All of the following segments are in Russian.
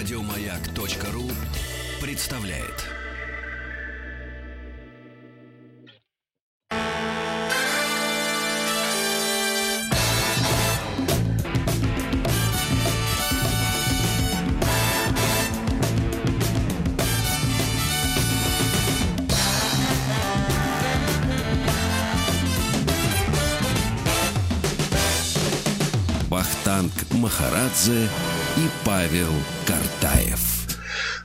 Радиомаяк.ру представляет. Вахтанг Махарадзе и Павел Картаев.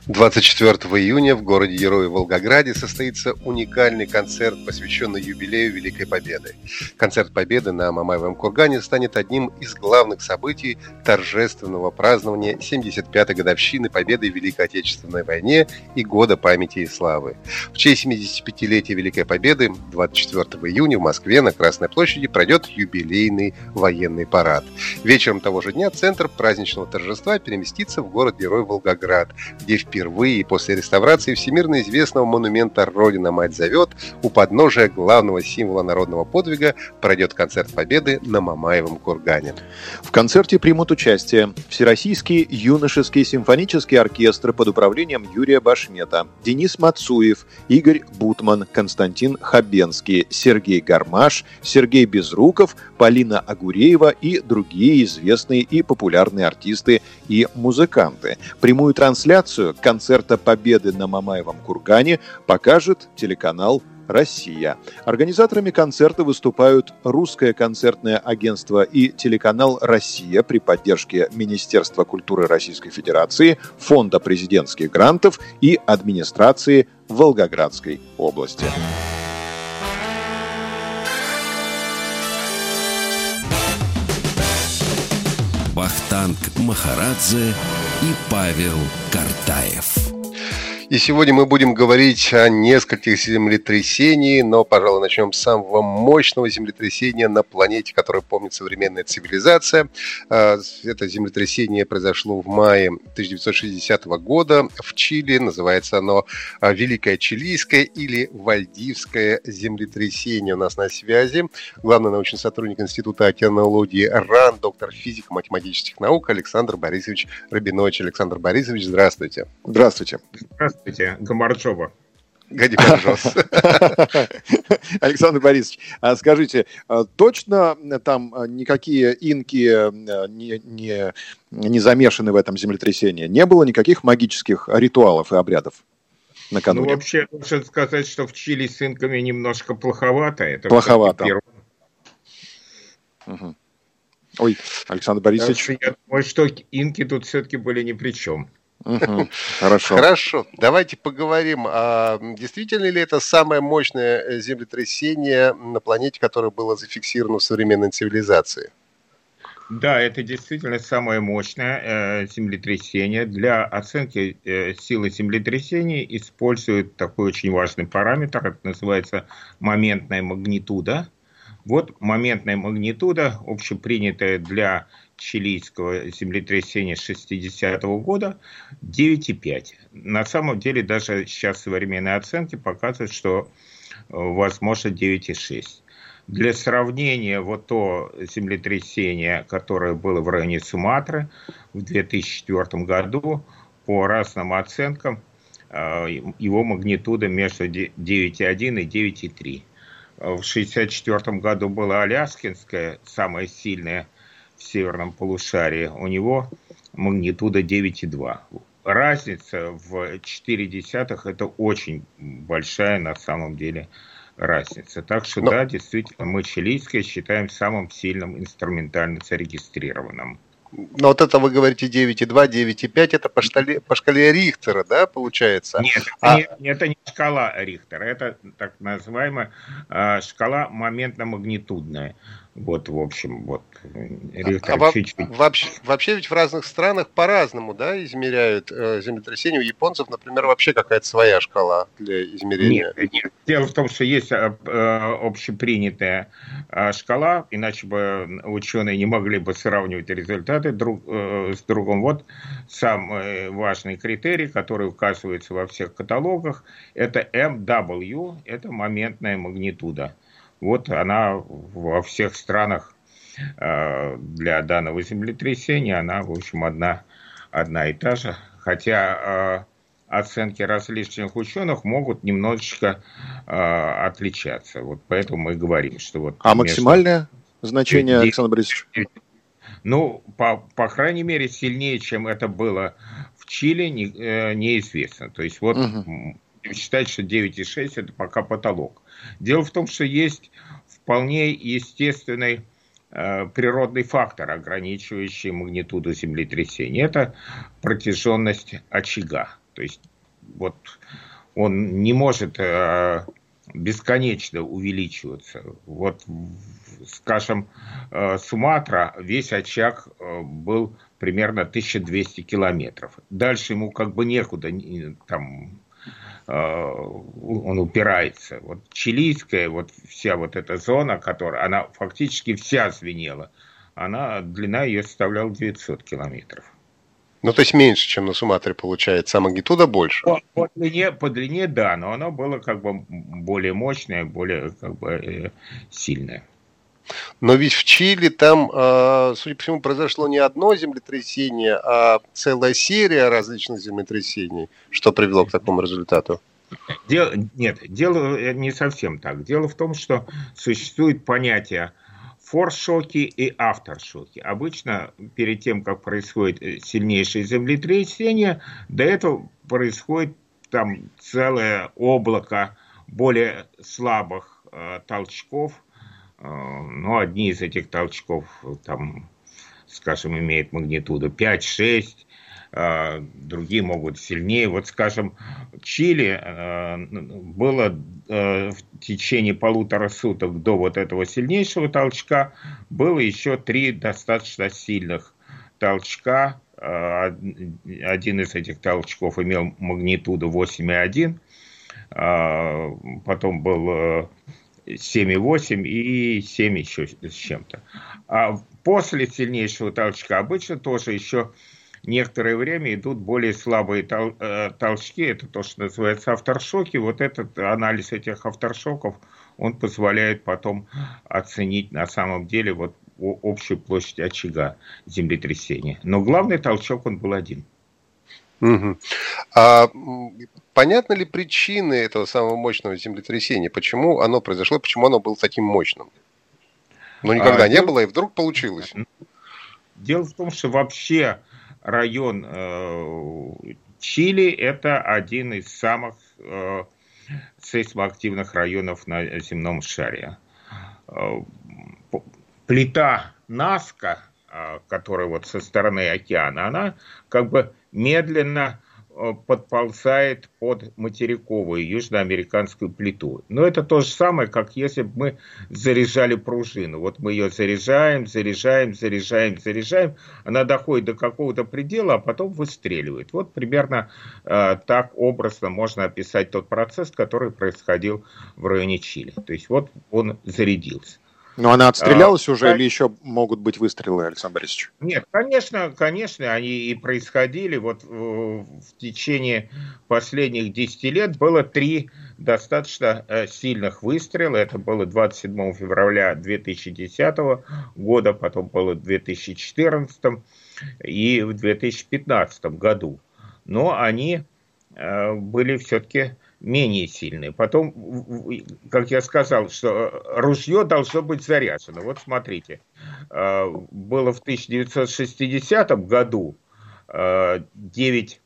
24 июня в городе Герои Волгограде состоится уникальный концерт, посвященный юбилею Великой Победы. Концерт Победы на Мамаевом кургане станет одним из главных событий торжественного празднования 75-й годовщины Победы в Великой Отечественной войне и Года памяти и славы. В честь 75-летия Великой Победы 24 июня в Москве на Красной площади пройдет юбилейный военный парад. Вечером того же дня центр праздничного торжества переместится в город Герой Волгоград, где в впервые после реставрации всемирно известного монумента «Родина-мать зовет» у подножия главного символа народного подвига пройдет концерт Победы на Мамаевом кургане. В концерте примут участие Всероссийский юношеский симфонический оркестр под управлением Юрия Башмета, Денис Мацуев, Игорь Бутман, Константин Хабенский, Сергей Гармаш, Сергей Безруков, Полина Агуреева и другие известные и популярные артисты и музыканты. Прямую трансляцию концерта Победы на Мамаевом кургане покажет телеканал Россия. Организаторами концерта выступают Русское концертное агентство и телеканал «Россия» при поддержке Министерства культуры Российской Федерации, Фонда президентских грантов и администрации Волгоградской области. Вахтанг Махарадзе и Павел Картаев. И сегодня мы будем говорить о нескольких землетрясениях, но, пожалуй, начнем с самого мощного землетрясения на планете, которое помнит современная цивилизация. А, это землетрясение произошло в мае 1960 года в Чили. Называется оно а, Великое Чилийское или Вальдивское землетрясение. У нас на связи главный научный сотрудник Института океанологии РАН, доктор физико-математических наук Александр Борисович Рабинович. Александр Борисович, здравствуйте. Здравствуйте. Здравствуйте, Гамарджоба. Годи, пожалуйста. Александр Борисович, а скажите, а точно там никакие инки не, не, не замешаны в этом землетрясении? Не было никаких магических ритуалов и обрядов? накануне? Ну, вообще, нужно сказать, что в Чили с инками немножко плоховато. Это плоховато. Угу. Ой, Александр Борисович. Я думаю, что инки тут все-таки были ни при чем. Хорошо. Хорошо. Давайте поговорим, а действительно ли это самое мощное э, землетрясение на планете, которое было зафиксировано в современной цивилизации? Да, это действительно самое мощное э, землетрясение. Для оценки э, силы землетрясения используют такой очень важный параметр, это называется моментная магнитуда. Вот моментная магнитуда, общепринятая для чилийского землетрясения 60-го года 9,5. На самом деле даже сейчас современные оценки показывают, что э, возможно 9,6. Для сравнения, вот то землетрясение, которое было в районе Суматры в 2004 году, по разным оценкам, э, его магнитуда между 9,1 и 9,3. В 1964 году была Аляскинская, самая сильная в северном полушарии, у него магнитуда 9,2. Разница в 4 десятых – это очень большая на самом деле разница. Так что Но... да, действительно, мы чилийское считаем самым сильным инструментально зарегистрированным. Но вот это вы говорите 9,2, 9,5, это по шкале, по шкале Рихтера, да, получается? Нет, а... это, не, это не шкала Рихтера, это так называемая э, шкала моментно-магнитудная. Вот, в общем, вот. Рихтер а, а -чуть... вообще, вообще ведь в разных странах по-разному, да, измеряют э, землетрясения. У японцев, например, вообще какая-то своя шкала для измерения. Нет, нет. Дело в том, что есть э, э, общепринятая э, шкала, иначе бы ученые не могли бы сравнивать результаты друг э, с другом. Вот самый важный критерий, который указывается во всех каталогах, это MW, это моментная магнитуда. Вот она во всех странах э, для данного землетрясения, она, в общем, одна, одна и та же. хотя оценки различных ученых могут немножечко отличаться. Вот поэтому мы говорим, что вот... А максимальное значение, Александр Борисович? Ну, по, по крайней мере, сильнее, чем это было в Чили, не, неизвестно. То есть вот угу. считать, что 9,6 это пока потолок. Дело в том, что есть вполне естественный э, природный фактор, ограничивающий магнитуду землетрясения. Это протяженность очага. То есть вот он не может э, бесконечно увеличиваться. Вот, скажем, э, Суматра, весь очаг э, был примерно 1200 километров. Дальше ему как бы некуда там он упирается. Вот чилийская, вот вся вот эта зона, которая, она фактически вся звенела, она, длина ее составляла 900 километров. Ну, то есть меньше, чем на Суматре получается, а магнитуда больше? По, по, длине, по длине, да, но оно было как бы более мощное, более как бы э, сильное. Но ведь в Чили там, а, судя по всему, произошло не одно землетрясение, а целая серия различных землетрясений, что привело к такому результату. Дело, нет, дело не совсем так. Дело в том, что существует понятие форшоки и авторшоки. Обычно перед тем, как происходит э, сильнейшее землетрясение, до этого происходит там целое облако более слабых э, толчков – Э, ну, одни из этих толчков, там, скажем, имеют магнитуду 5-6, э, другие могут сильнее. Вот, скажем, Чили э, было в течение полутора суток до вот этого сильнейшего толчка было еще три достаточно сильных толчка. Один из этих толчков имел магнитуду 8,1, потом был 7,8 и 7 еще с чем-то. А после сильнейшего толчка обычно тоже еще некоторое время идут более слабые тол э, толчки, это то, что называется авторшоки. Вот этот анализ этих авторшоков, он позволяет потом оценить на самом деле вот общую площадь очага землетрясения. Но главный толчок, он был один. Угу. А понятны ли причины этого самого мощного землетрясения? Почему оно произошло, почему оно было таким мощным? Ну, никогда а, не дело... было, и вдруг получилось. Дело в том, что вообще район э, Чили это один из самых э, сейсмоактивных районов на земном шаре. Э, плита Наска, э, которая вот со стороны океана, она как бы медленно подползает под материковую южноамериканскую плиту. Но это то же самое, как если бы мы заряжали пружину. Вот мы ее заряжаем, заряжаем, заряжаем, заряжаем. Она доходит до какого-то предела, а потом выстреливает. Вот примерно э, так образно можно описать тот процесс, который происходил в районе Чили. То есть вот он зарядился. Но она отстрелялась а, уже или еще могут быть выстрелы, Александр Борисович? Нет, конечно, конечно, они и происходили. Вот в течение последних 10 лет было три достаточно э, сильных выстрела. Это было 27 февраля 2010 года, потом было в 2014 и в 2015 году. Но они э, были все-таки менее сильные. Потом, как я сказал, что э, ружье должно быть заряжено. Вот смотрите, э, было в 1960 году 9,5.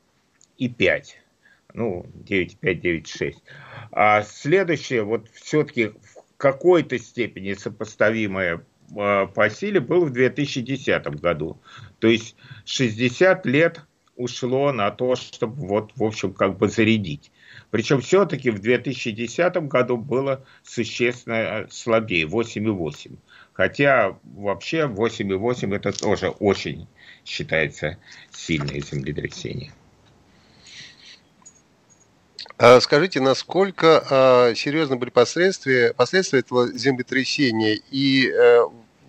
Э, ну, 9,5, 9,6. А следующее, вот все-таки в какой-то степени сопоставимое по силе было в 2010 году. То есть 60 лет ушло на то, чтобы вот, в общем, как бы зарядить. Причем все-таки в 2010 году было существенно слабее, 8,8. Хотя вообще 8,8 это тоже очень считается сильное землетрясение. А скажите, насколько а, серьезны были последствия, последствия этого землетрясения и э,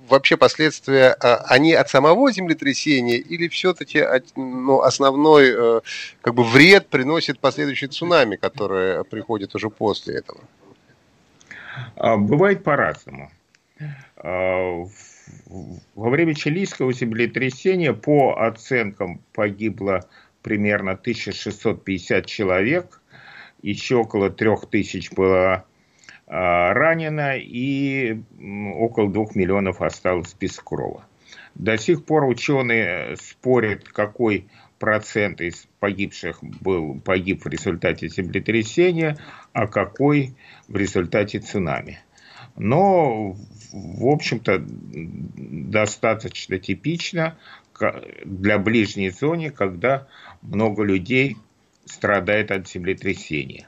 вообще последствия, а, они от самого землетрясения или все-таки ну, основной э, как бы вред приносит последующий цунами, которое приходит уже после этого? А, бывает по-разному. А, во время чилийского землетрясения по оценкам погибло примерно 1650 человек, еще около 3000 было ранено и около 2 миллионов осталось без крова. До сих пор ученые спорят, какой процент из погибших был погиб в результате землетрясения, а какой в результате цунами. Но, в общем-то, достаточно типично для ближней зоны, когда много людей страдает от землетрясения.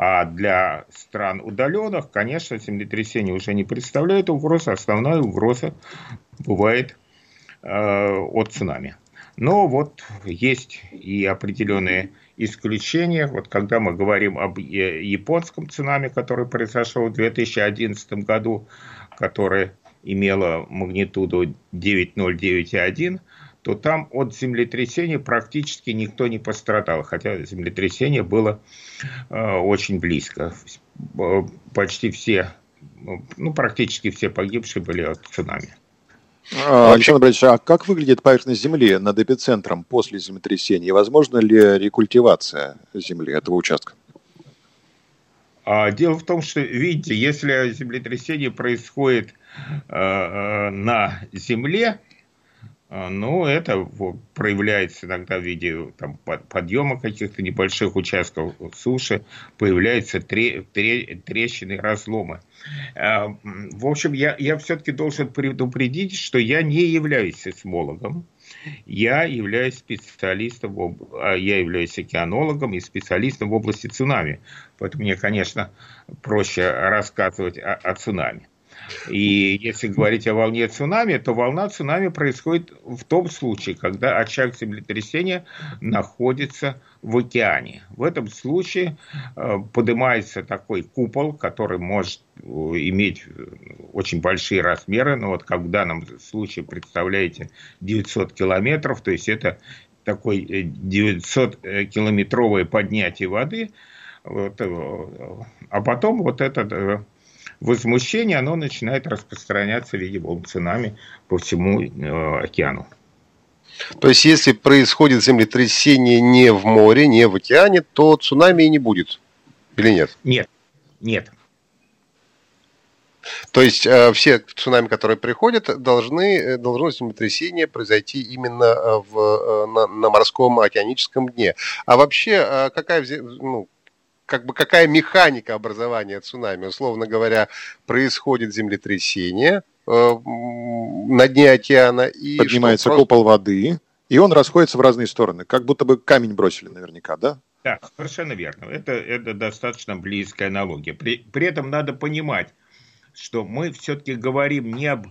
А для стран удаленных, конечно, землетрясение уже не представляет угрозы. Основная угроза бывает э, от цунами. Но вот есть и определенные исключения. Вот когда мы говорим об японском цунами, который произошел в 2011 году, который имело магнитуду 9,091, то там от землетрясения практически никто не пострадал, хотя землетрясение было э, очень близко. Почти все, ну, практически все погибшие были от цунами. А, Александр Борисович, а как выглядит поверхность Земли над эпицентром после землетрясения? Возможно ли рекультивация Земли этого участка? А, дело в том, что, видите, если землетрясение происходит э, э, на Земле, ну, это проявляется иногда в виде там, подъема каких-то небольших участков суши, появляются тре, тре, трещины, разломы. А, в общем, я, я все-таки должен предупредить, что я не являюсь сейсмологом. Я являюсь специалистом, а, я являюсь океанологом и специалистом в области цунами. Поэтому мне, конечно, проще рассказывать о, о цунами. И если говорить о волне цунами, то волна цунами происходит в том случае, когда очаг землетрясения находится в океане. В этом случае э, поднимается такой купол, который может э, иметь э, очень большие размеры. Но вот как в данном случае, представляете, 900 километров, то есть это такой 900-километровое поднятие воды. Вот, а потом вот этот возмущение, оно начинает распространяться в виде волн цунами по всему э, океану. То есть, если происходит землетрясение не в море, не в океане, то цунами и не будет? Или нет? Нет, нет. То есть э, все цунами, которые приходят, должны, э, должно землетрясение произойти именно э, в, э, на, на морском океаническом дне. А вообще, какая, ну, как бы какая механика образования цунами. Условно говоря, происходит землетрясение э, на дне океана. И Поднимается просто... купол воды, и он расходится в разные стороны. Как будто бы камень бросили наверняка, да? Да, совершенно верно. Это, это достаточно близкая аналогия. При, при этом надо понимать, что мы все-таки говорим не об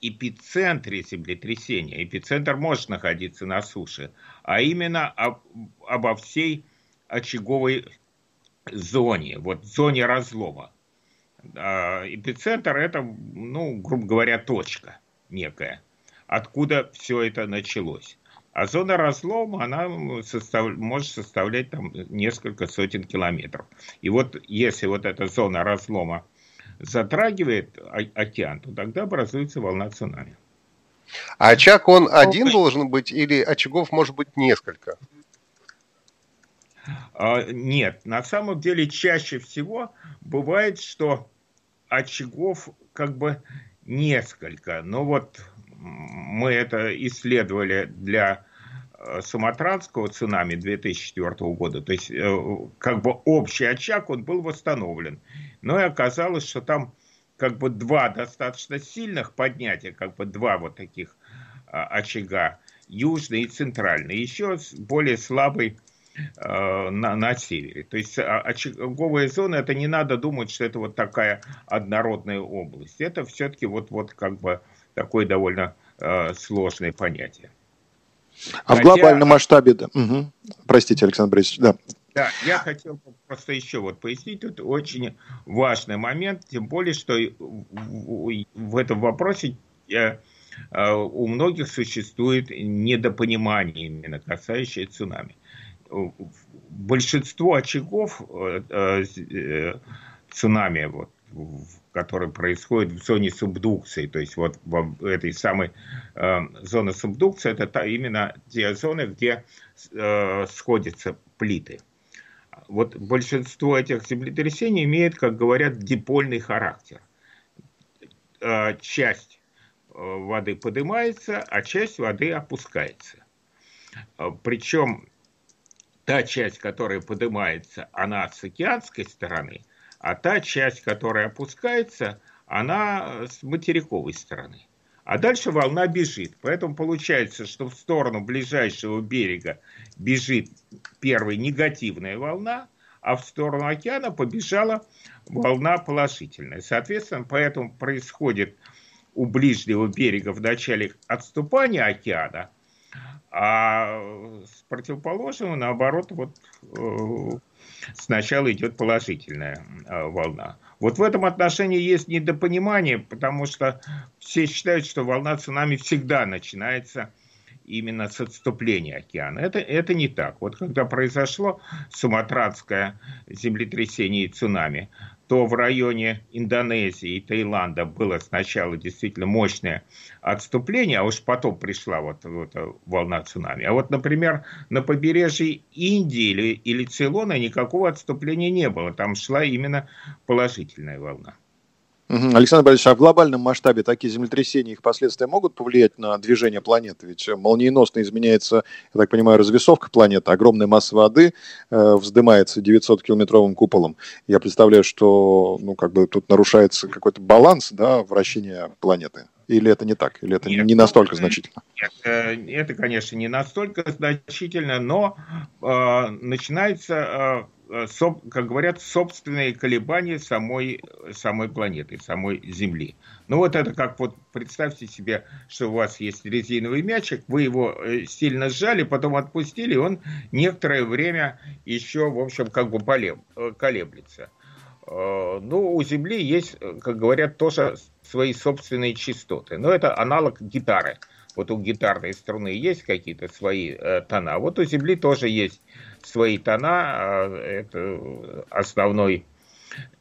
эпицентре землетрясения. Эпицентр может находиться на суше, а именно об, обо всей очаговой зоне, вот зоне разлома. А эпицентр это, ну, грубо говоря, точка некая, откуда все это началось. А зона разлома, она состав, может составлять там несколько сотен километров. И вот если вот эта зона разлома затрагивает океан, то тогда образуется волна цунами. А очаг он один должен быть или очагов может быть несколько? А, нет, на самом деле чаще всего бывает, что очагов как бы несколько. Но вот мы это исследовали для э, Суматранского цунами 2004 года. То есть э, как бы общий очаг, он был восстановлен. Но и оказалось, что там как бы два достаточно сильных поднятия, как бы два вот таких а, очага, южный и центральный. Еще более слабый на, на севере. То есть а, очаговая зона, это не надо думать, что это вот такая однородная область. Это все-таки вот, вот как бы такое довольно э, сложное понятие. А Хотя... в глобальном масштабе, да. Угу. Простите, Александр Борисович, да. Да, я хотел просто еще вот пояснить, тут очень важный момент, тем более, что в этом вопросе э, э, у многих существует недопонимание именно касающее цунами большинство очагов э, э, цунами вот, который происходит в зоне субдукции. То есть вот в этой самой э, зоне субдукции это та, именно те зоны, где э, сходятся плиты. Вот большинство этих землетрясений имеет, как говорят, дипольный характер. Э, часть э, воды поднимается, а часть воды опускается. Э, Причем та часть, которая поднимается, она с океанской стороны, а та часть, которая опускается, она с материковой стороны. А дальше волна бежит. Поэтому получается, что в сторону ближайшего берега бежит первая негативная волна, а в сторону океана побежала волна положительная. Соответственно, поэтому происходит у ближнего берега в начале отступания океана, а с противоположного, наоборот, вот э, сначала идет положительная э, волна. Вот в этом отношении есть недопонимание, потому что все считают, что волна цунами всегда начинается именно с отступления океана. Это, это не так. Вот когда произошло суматранское землетрясение и цунами, то в районе Индонезии и Таиланда было сначала действительно мощное отступление, а уж потом пришла вот, вот волна цунами. А вот, например, на побережье Индии или, или Цейлона никакого отступления не было. Там шла именно положительная волна. Александр Борисович, а в глобальном масштабе такие землетрясения, их последствия могут повлиять на движение планеты? Ведь молниеносно изменяется, я так понимаю, развесовка планеты, огромная масса воды э, вздымается 900-километровым куполом. Я представляю, что ну, как бы тут нарушается какой-то баланс да, вращения планеты. Или это не так? Или это нет, не настолько значительно? Нет, э, это, конечно, не настолько значительно, но э, начинается... Э, Э, как говорят, собственные колебания самой, самой планеты, самой Земли. Ну вот это как вот представьте себе, что у вас есть резиновый мячик, вы его э, сильно сжали, потом отпустили, и он некоторое время еще, в общем, как бы э, колеблется. Ну, у Земли есть, как говорят, тоже свои собственные частоты. Но это аналог гитары. Вот у гитарной струны есть какие-то свои э, тона. Вот у Земли тоже есть свои тона. А, это основной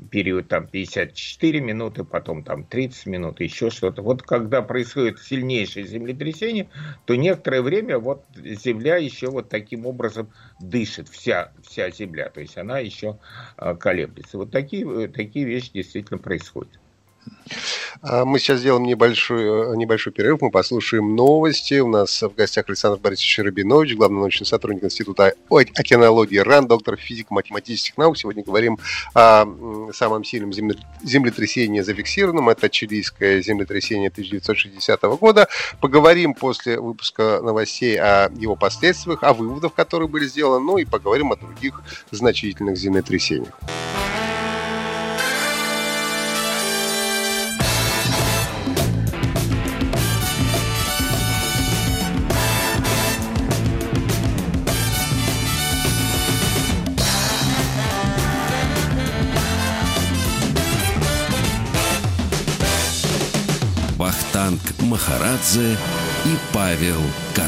период там 54 минуты, потом там 30 минут, еще что-то. Вот когда происходит сильнейшее землетрясение, то некоторое время вот Земля еще вот таким образом дышит, вся, вся Земля, то есть она еще а, колеблется. Вот такие, такие вещи действительно происходят. А мы сейчас сделаем небольшой, небольшой перерыв, мы послушаем новости. У нас в гостях Александр Борисович Рабинович, главный научный сотрудник Института океанологии РАН, доктор физико-математических наук. Сегодня говорим о самом сильном землетрясении зафиксированном. Это чилийское землетрясение 1960 года. Поговорим после выпуска новостей о его последствиях, о выводах, которые были сделаны, ну и поговорим о других значительных землетрясениях. Махарадзе и Павел Картаев.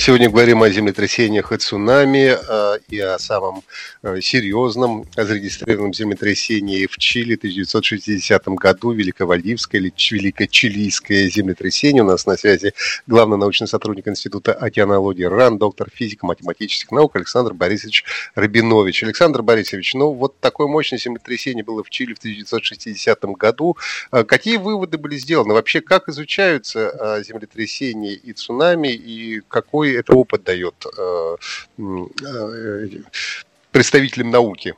Сегодня говорим о землетрясениях и цунами э, и о самом э, серьезном зарегистрированном землетрясении в Чили в 1960 году, Великовальдивское или Великочилийское землетрясение. У нас на связи главный научный сотрудник Института океанологии РАН, доктор физико-математических наук Александр Борисович Рабинович. Александр Борисович, ну вот такое мощное землетрясение было в Чили в 1960 году. Э, какие выводы были сделаны? Вообще, как изучаются землетрясения и цунами, и какой какой это опыт дает э, э, представителям науки?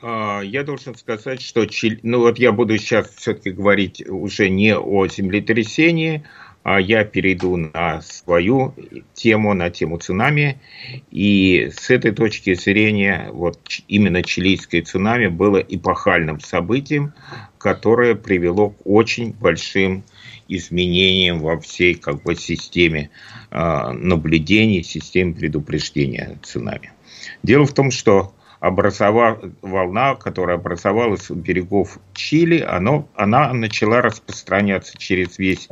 А, я должен сказать, что ну вот я буду сейчас все-таки говорить уже не о землетрясении, а я перейду на свою тему, на тему цунами. И с этой точки зрения, вот именно чилийское цунами было эпохальным событием, которое привело к очень большим изменениям во всей как бы, системе э, наблюдения, системе предупреждения цунами. Дело в том, что образова... волна, которая образовалась у берегов Чили, оно... она начала распространяться через весь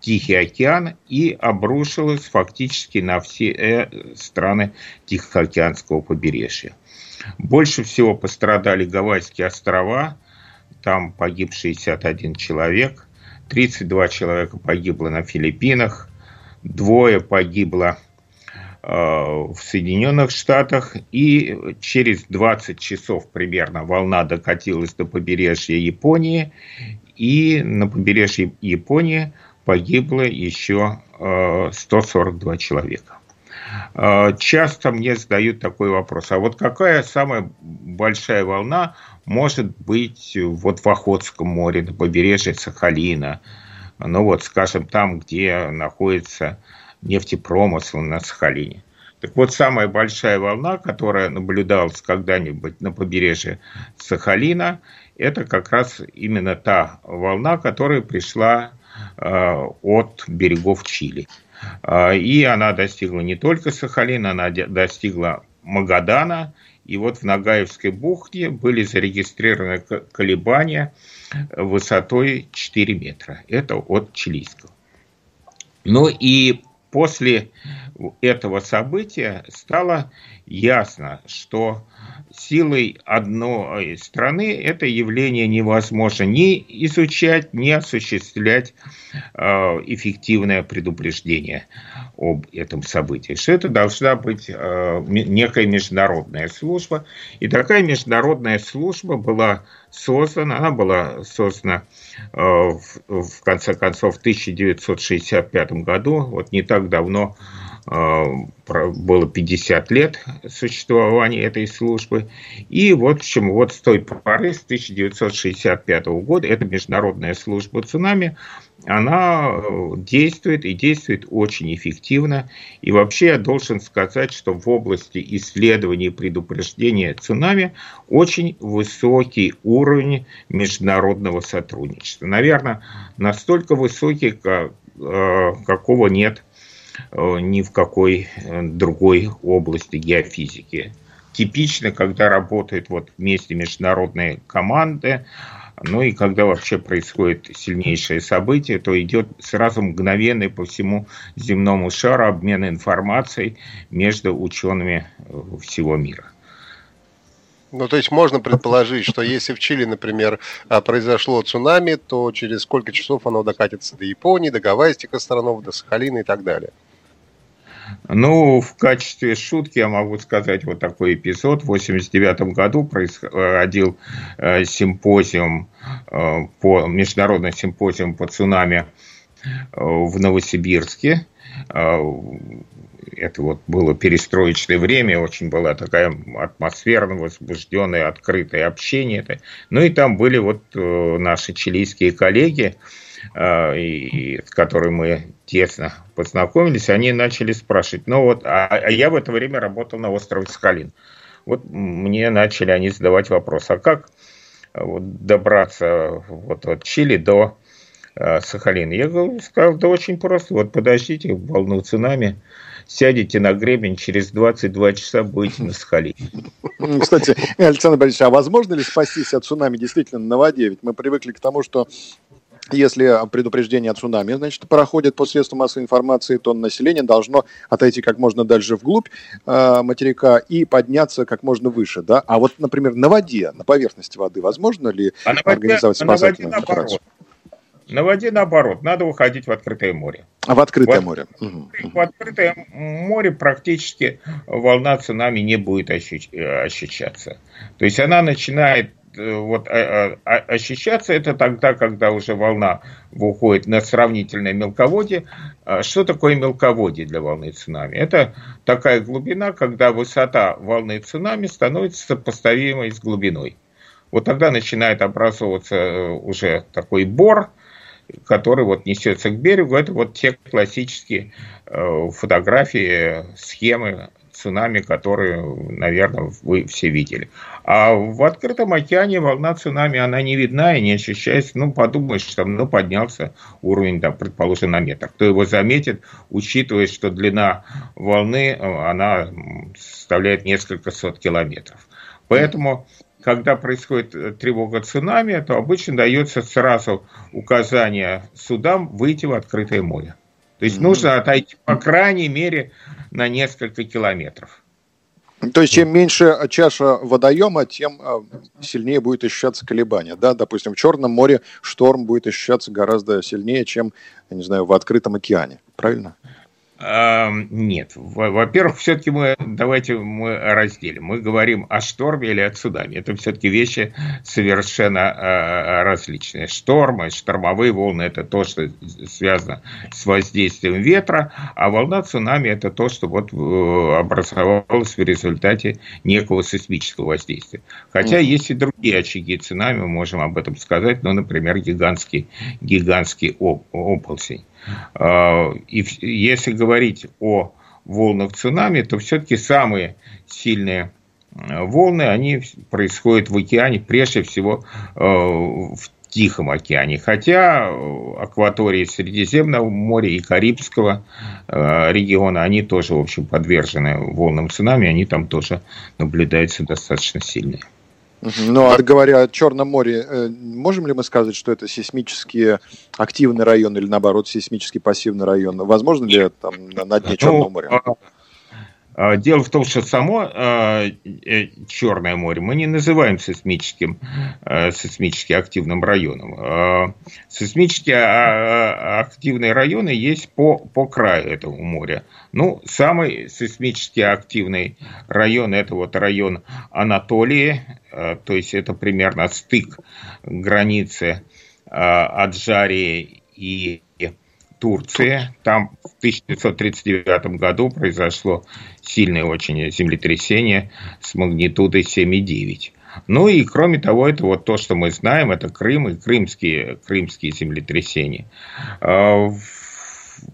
Тихий океан и обрушилась фактически на все э, страны Тихоокеанского побережья. Больше всего пострадали Гавайские острова – там погиб 61 человек, 32 человека погибло на Филиппинах, двое погибло э, в Соединенных Штатах, и через 20 часов примерно волна докатилась до побережья Японии, и на побережье Японии погибло еще 142 э, человека. Э, часто мне задают такой вопрос, а вот какая самая большая волна может быть вот в Охотском море, на побережье Сахалина, ну вот, скажем, там, где находится нефтепромысл на Сахалине. Так вот, самая большая волна, которая наблюдалась когда-нибудь на побережье Сахалина, это как раз именно та волна, которая пришла э, от берегов Чили. Э, и она достигла не только Сахалина, она достигла Магадана. И вот в Нагаевской бухте были зарегистрированы колебания высотой 4 метра. Это от чилийского. Ну и после этого события стало ясно, что силой одной страны это явление невозможно ни изучать, ни осуществлять э, эффективное предупреждение об этом событии. Что это должна быть э, некая международная служба. И такая международная служба была создана, она была создана э, в конце концов в 1965 году, вот не так давно было 50 лет существования этой службы. И вот, в общем, вот с той поры, с 1965 года, эта международная служба цунами, она э, действует и действует очень эффективно. И вообще я должен сказать, что в области исследований и предупреждения цунами очень высокий уровень международного сотрудничества. Наверное, настолько высокий, как, э, какого нет Э, ни в какой э, другой области геофизики. Типично, когда работают вот вместе международные команды, ну и когда вообще происходит сильнейшее событие, то идет сразу мгновенный по всему земному шару обмен информацией между учеными э, всего мира. Ну, то есть можно предположить, что если в Чили, например, а, произошло цунами, то через сколько часов оно докатится до Японии, до Гавайских островов, до Сахалина и так далее. Ну, в качестве шутки я могу сказать вот такой эпизод. В 1989 году происходил э, симпозиум, э, по, международный симпозиум по цунами э, в Новосибирске. Это вот было перестроечное время, очень была такая атмосферно возбужденное, открытое общение. Ну и там были вот наши чилийские коллеги, и, с которой мы тесно познакомились, они начали спрашивать, ну вот, а, а я в это время работал на острове Сахалин. Вот мне начали они задавать вопрос, а как вот, добраться вот от Чили до э, Сахалина? Я говорю, сказал, да очень просто, вот подождите волну цунами, сядете на гребень, через 22 часа будете на Сахалине. Кстати, Александр Борисович, а возможно ли спастись от цунами действительно на воде? Ведь мы привыкли к тому, что если предупреждение о цунами, значит, проходит по средству массовой информации, то население должно отойти как можно дальше вглубь э, материка и подняться как можно выше, да? А вот, например, на воде, на поверхности воды, возможно ли а воде, организовать спасательную а операцию? На воде наоборот, надо выходить в открытое море. А в открытое в, море? В открытое море практически волна цунами не будет ощущаться. То есть она начинает Э, вот, а, а, ощущаться это тогда, когда уже волна выходит на сравнительное мелководье. А что такое мелководье для волны цунами? Это такая глубина, когда высота волны цунами становится сопоставимой с глубиной. Вот тогда начинает образовываться э, уже такой бор, который вот несется к берегу. Это вот те классические э, фотографии, схемы цунами, которые, наверное, вы все видели. А в открытом океане волна цунами, она не видна и не ощущается. Ну, подумаешь, что ну, поднялся уровень, да, предположим, на метр. Кто его заметит, учитывая, что длина волны, она составляет несколько сот километров. Поэтому когда происходит тревога цунами, то обычно дается сразу указание судам выйти в открытое море. То есть нужно отойти, по крайней мере, на несколько километров. То есть, чем меньше чаша водоема, тем а, сильнее будет ощущаться колебание. Да, допустим, в Черном море шторм будет ощущаться гораздо сильнее, чем, я не знаю, в открытом океане. Правильно? Нет. Во-первых, все-таки мы давайте мы разделим. Мы говорим о шторме или о цунами. Это все-таки вещи совершенно а, различные. Штормы, штормовые волны – это то, что связано с воздействием ветра, а волна цунами – это то, что вот э, образовалось в результате некого сейсмического воздействия. Хотя mm. есть и другие очаги цунами, мы можем об этом сказать, ну, например, гигантский, гигантский оползень. А, и если говорить о волнах цунами, то все-таки самые сильные э, волны, они происходят в океане, прежде всего э, в Тихом океане. Хотя акватории Средиземного моря и Карибского э, региона, они тоже, в общем, подвержены волнам цунами, они там тоже наблюдаются достаточно сильные. Ну, а говоря о Черном море, э, можем ли мы сказать, что это сейсмически активный район или, наоборот, сейсмически пассивный район? Возможно ли там на дне Черного ну, моря? А, а, дело в том, что само э, э, Черное море мы не называем сейсмическим, сейсмически активным районом. А, сейсмически активные районы есть по, по краю этого моря. Ну, самый сейсмически активный район – это вот район Анатолии, то есть это примерно стык границы Аджарии и Турции. Там в 1939 году произошло сильное очень землетрясение с магнитудой 7,9. Ну и кроме того, это вот то, что мы знаем, это Крым и крымские, крымские землетрясения. А,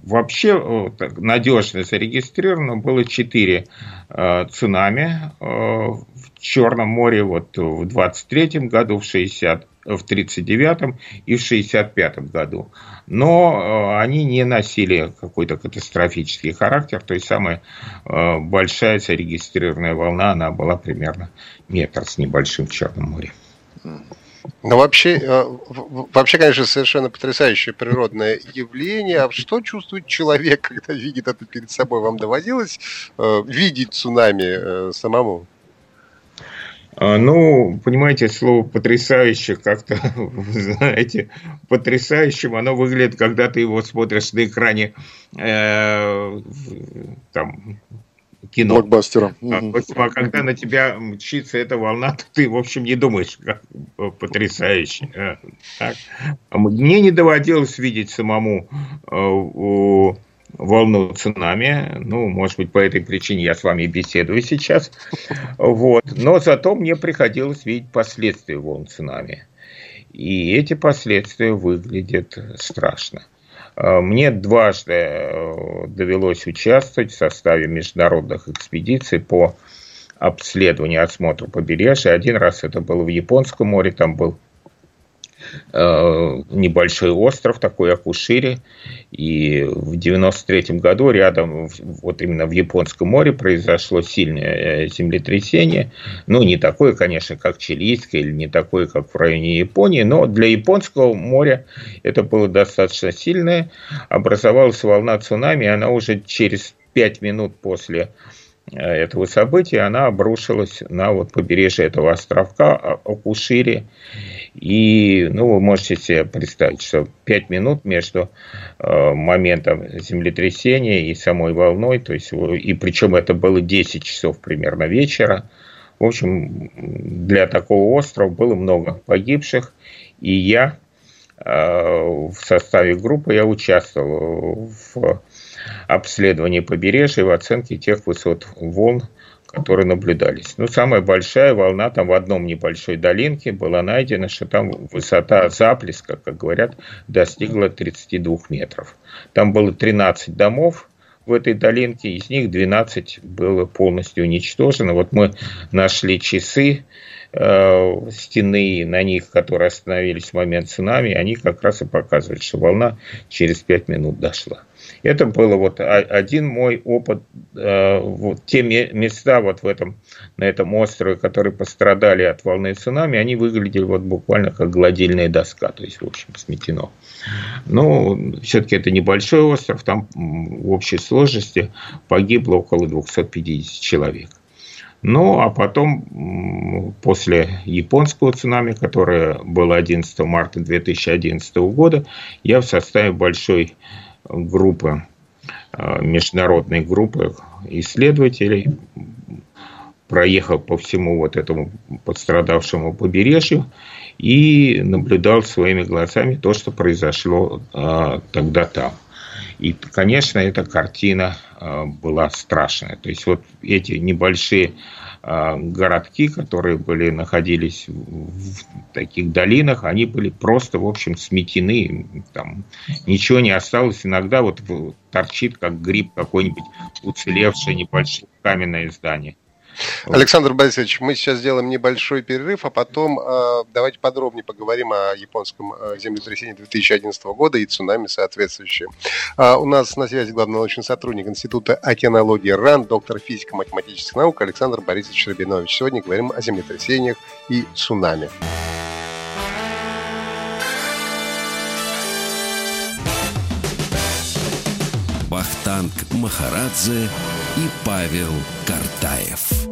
вообще надежно зарегистрировано было 4 а, цунами а, в Черном море вот в 23 году, в 60 в 1939 и в 1965 году. Но э, они не носили какой-то катастрофический характер, то есть самая э, большая зарегистрированная волна, она была примерно метр с небольшим в Черном море. Ну, вообще, э, вообще, конечно, совершенно потрясающее природное явление. А что чувствует человек, когда видит это перед собой? Вам доводилось видеть цунами самому? А, ну, понимаете, слово потрясающе как-то, знаете, потрясающим оно выглядит, когда ты его смотришь на экране э, там, кино. Блокбастера. А, а когда на тебя мчится эта волна, то ты, в общем, не думаешь, как потрясающе. Э, так. Мне не доводилось видеть самому э, волну цунами. Ну, может быть, по этой причине я с вами беседую сейчас. Вот. Но зато мне приходилось видеть последствия волн цунами. И эти последствия выглядят страшно. Мне дважды э, довелось участвовать в составе международных экспедиций по обследованию, осмотру побережья. Один раз это было в Японском море, там был небольшой остров такой Акушири. И в 93 году рядом, вот именно в Японском море, произошло сильное э, землетрясение. Ну, не такое, конечно, как Чилийское, или не такое, как в районе Японии, но для Японского моря это было достаточно сильное. Образовалась волна цунами, и она уже через 5 минут после э, этого события она обрушилась на вот побережье этого островка Акушири. И ну, вы можете себе представить, что 5 минут между э, моментом землетрясения и самой волной, то есть, и причем это было 10 часов примерно вечера. В общем, для такого острова было много погибших, и я э, в составе группы я участвовал в обследовании побережья, в оценке тех высот волн, которые наблюдались. Ну, самая большая волна там в одном небольшой долинке была найдена, что там высота заплеска, как говорят, достигла 32 метров. Там было 13 домов, в этой долинке, из них 12 было полностью уничтожено. Вот мы нашли часы э, стены на них, которые остановились в момент цунами, они как раз и показывают, что волна через 5 минут дошла. Это было вот один мой опыт. Э, вот те места вот в этом, на этом острове, которые пострадали от волны цунами, они выглядели вот буквально как гладильная доска, то есть, в общем, сметено. Но все-таки это небольшой остров, там в общей сложности погибло около 250 человек. Ну, а потом, после японского цунами, которое было 11 марта 2011 года, я в составе большой группы, э, международной группы исследователей проехал по всему вот этому пострадавшему побережью и наблюдал своими глазами то, что произошло а, тогда там. И, конечно, эта картина а, была страшная. То есть вот эти небольшие а, городки, которые были, находились в таких долинах, они были просто, в общем, сметены. Там ничего не осталось. Иногда вот торчит, как гриб какой-нибудь уцелевшее небольшое каменное здание. Александр Борисович, мы сейчас сделаем небольшой перерыв, а потом э, давайте подробнее поговорим о японском э, землетрясении 2011 года и цунами соответствующие. А, у нас на связи главный научный сотрудник Института океанологии РАН, доктор физико-математических наук Александр Борисович Рабинович. Сегодня говорим о землетрясениях и цунами. Вахтанг Махарадзе и Павел Картаев.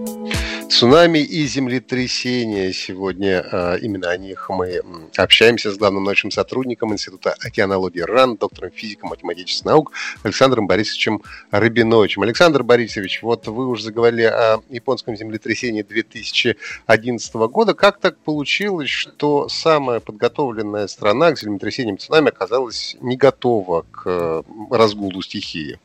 Цунами и землетрясения. Сегодня а, именно о них мы общаемся с главным научным сотрудником Института океанологии РАН, доктором физико-математических наук Александром Борисовичем Рабиновичем. Александр Борисович, вот вы уже заговорили о японском землетрясении 2011 года. Как так получилось, что самая подготовленная страна к землетрясениям цунами оказалась не готова к э, разгулу стихии?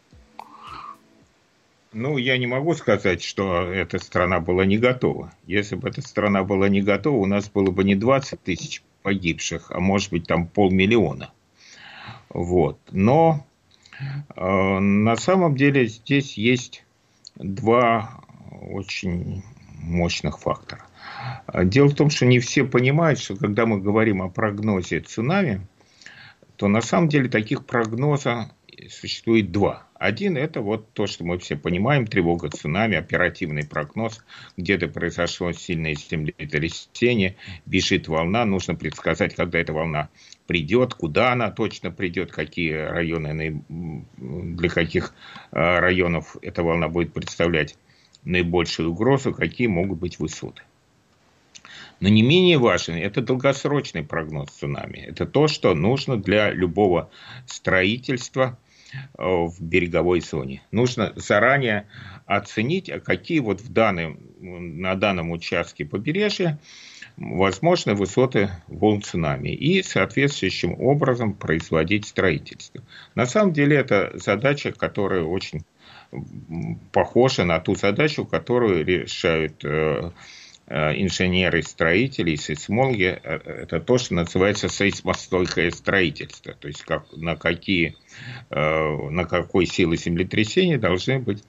Ну, я не могу сказать, что эта страна была не готова. Если бы эта страна была не готова, у нас было бы не 20 тысяч погибших, а может быть там полмиллиона. Вот. Но э, на самом деле здесь есть два очень мощных фактора. Дело в том, что не все понимают, что когда мы говорим о прогнозе цунами, то на самом деле таких прогноза существует два. Один – это вот то, что мы все понимаем, тревога цунами, оперативный прогноз, где-то произошло сильное землетрясение, бежит волна, нужно предсказать, когда эта волна придет, куда она точно придет, какие районы, для каких а, районов эта волна будет представлять наибольшую угрозу, какие могут быть высоты. Но не менее важен это долгосрочный прогноз цунами. Это то, что нужно для любого строительства – Э, в береговой зоне. Нужно заранее оценить, какие вот в данном, на данном участке побережья возможны высоты волн цунами и соответствующим образом производить строительство. На самом деле это задача, которая очень похожа на ту задачу, которую решают э, инженеры-строители, сейсмологи, э, это то, что называется сейсмостойкое строительство. То есть как, на, какие, э, на какой силы землетрясения должны быть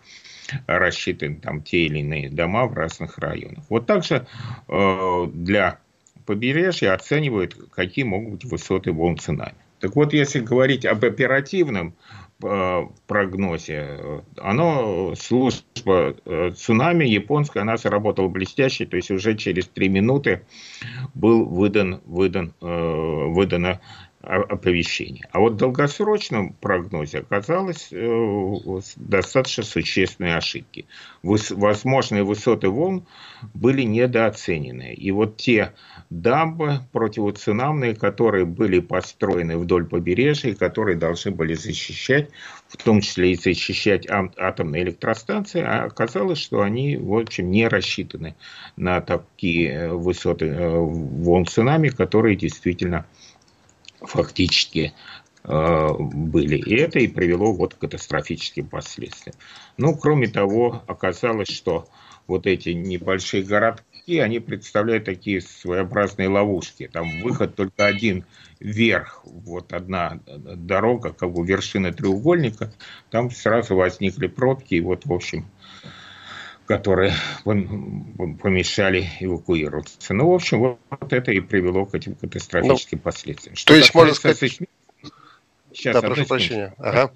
рассчитаны там те или иные дома в разных районах. Вот также для побережья оценивают, какие могут быть высоты волн цунами. Так вот, если говорить об оперативном Э, прогнозе. Оно, служба э, цунами японская, она заработала блестяще, то есть уже через три минуты был выдан, выдан, э, выдано оповещение. А вот в долгосрочном прогнозе оказалось э, достаточно существенные ошибки. Возможные высоты волн были недооценены. И вот те дамбы противоцунамные, которые были построены вдоль побережья, которые должны были защищать, в том числе и защищать атомные электростанции, а оказалось, что они, в общем, не рассчитаны на такие высоты э, волн цунами, которые действительно фактически э, были. И это и привело вот к катастрофическим последствиям. Ну, кроме того, оказалось, что вот эти небольшие городки, они представляют такие своеобразные ловушки. Там выход только один вверх, вот одна дорога, как бы вершина треугольника, там сразу возникли пробки, и вот, в общем, которые помешали эвакуироваться. Ну, в общем, вот это и привело к этим катастрофическим ну, последствиям. Что то есть, можно сказать... Сейсми... Сейчас, да, прошу прощения. Ага.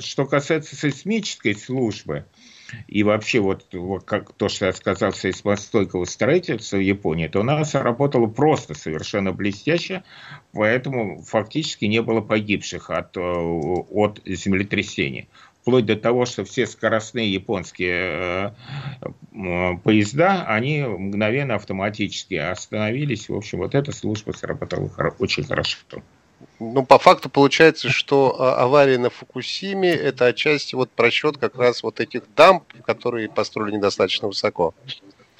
Что касается сейсмической службы, и вообще вот, вот как то, что я сказал, сейсмостойкого строительства в Японии, то у нас работало просто совершенно блестяще, поэтому фактически не было погибших от, э, от землетрясения вплоть до того, что все скоростные японские э, поезда, они мгновенно автоматически остановились. В общем, вот эта служба сработала очень хорошо. Ну, по факту получается, что а, авария на Фукусиме – это отчасти вот просчет как раз вот этих дамп, которые построили недостаточно высоко.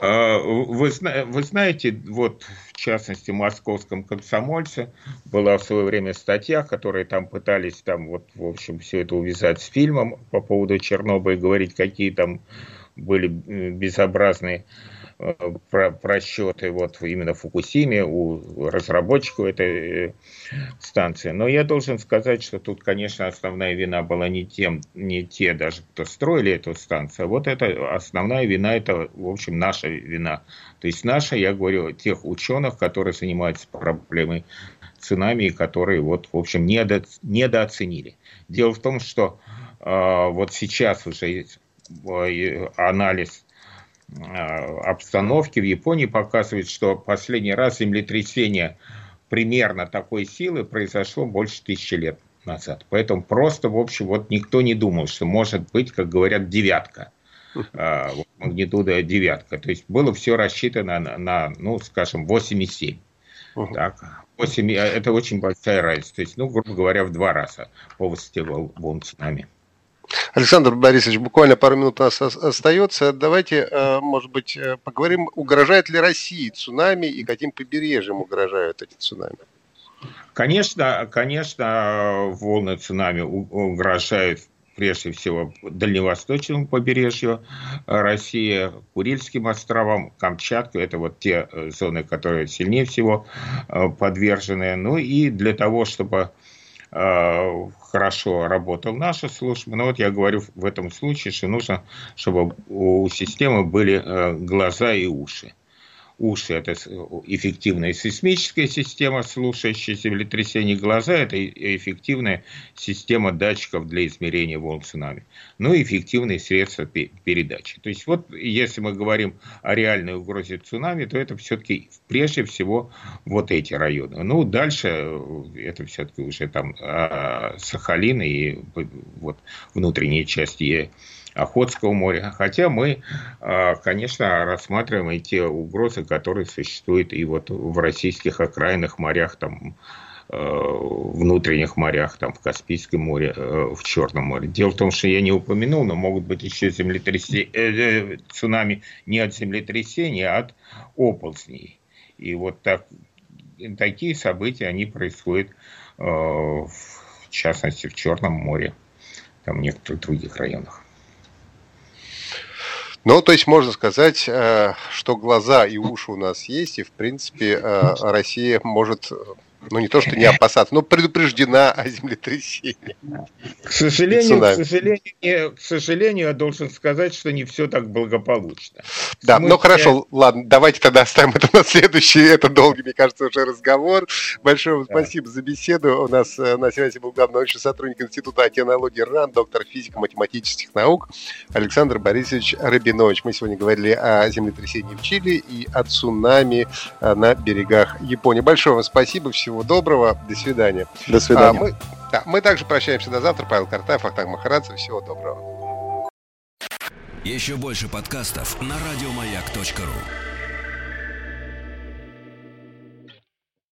А, вы, вы знаете, вот в частности в московском комсомольце была в свое время статья, которые там пытались там вот в общем все это увязать с фильмом по поводу Чернобыля, говорить, какие там были безобразные про просчеты вот именно в Фукусиме у разработчиков этой э, станции. Но я должен сказать, что тут, конечно, основная вина была не тем, не те даже, кто строили эту станцию. А вот это основная вина, это, в общем, наша вина. То есть наша, я говорю, тех ученых, которые занимаются проблемой цунами, которые вот, в общем, недо, недооценили. Дело в том, что э, вот сейчас уже э, анализ обстановки в Японии показывает, что последний раз землетрясение примерно такой силы произошло больше тысячи лет назад. Поэтому просто, в общем, вот никто не думал, что может быть, как говорят, девятка. Э, магнитуда девятка. То есть было все рассчитано на, на ну, скажем, 8,7. Так, 8, э, это очень большая разница. То есть, ну, грубо говоря, в два раза по высоте волн цунами. Александр Борисович, буквально пару минут у нас остается. Давайте, э, может быть, э, поговорим, угрожает ли России цунами и каким побережьем угрожают эти цунами? Конечно, конечно, волны цунами угрожают прежде всего дальневосточному побережью России, Курильским островам, Камчатку. Это вот те э, зоны, которые сильнее всего подвержены. Ну и для того, чтобы хорошо работал наша служба. Но вот я говорю в этом случае, что нужно, чтобы у системы были э, глаза и уши. Уши – это эффективная сейсмическая система, слушающая землетрясение. Глаза – это эффективная система датчиков для измерения волн цунами. Ну и эффективные средства передачи. То есть вот если мы говорим о реальной угрозе цунами, то это все-таки прежде всего вот эти районы. Ну дальше э, это все-таки уже там а, Сахалин и вот внутренние части Охотского моря. Хотя мы, а, конечно, рассматриваем и те угрозы, которые существуют и вот в российских окраинных морях, там, э, внутренних морях, там, в Каспийском море, э, в Черном море. Дело в том, что я не упомянул, но могут быть еще землетрясения, э, цунами не от землетрясения, а от оползней. И вот так, такие события, они происходят, в частности, в Черном море, там, в некоторых других районах. Ну, то есть можно сказать, э, что глаза и уши у нас есть, и, в принципе, э, Россия может ну не то, что не опасаться, но предупреждена о землетрясении. К сожалению, к сожалению, к сожалению, я должен сказать, что не все так благополучно. Да, смысле... ну хорошо, ладно, давайте тогда оставим это на следующий, это долгий, мне кажется, уже разговор. Большое вам да. спасибо за беседу. У нас э, на связи был главный научный сотрудник Института океанологии РАН, доктор физико-математических наук Александр Борисович Рабинович. Мы сегодня говорили о землетрясении в Чили и о цунами э, на берегах Японии. Большое вам спасибо, всего всего доброго. До свидания. До свидания. А, мы, да, мы также прощаемся до завтра. Павел Картаев, Ахтанг Махарадзе. Всего доброго. Еще больше подкастов на радиомаяк.ру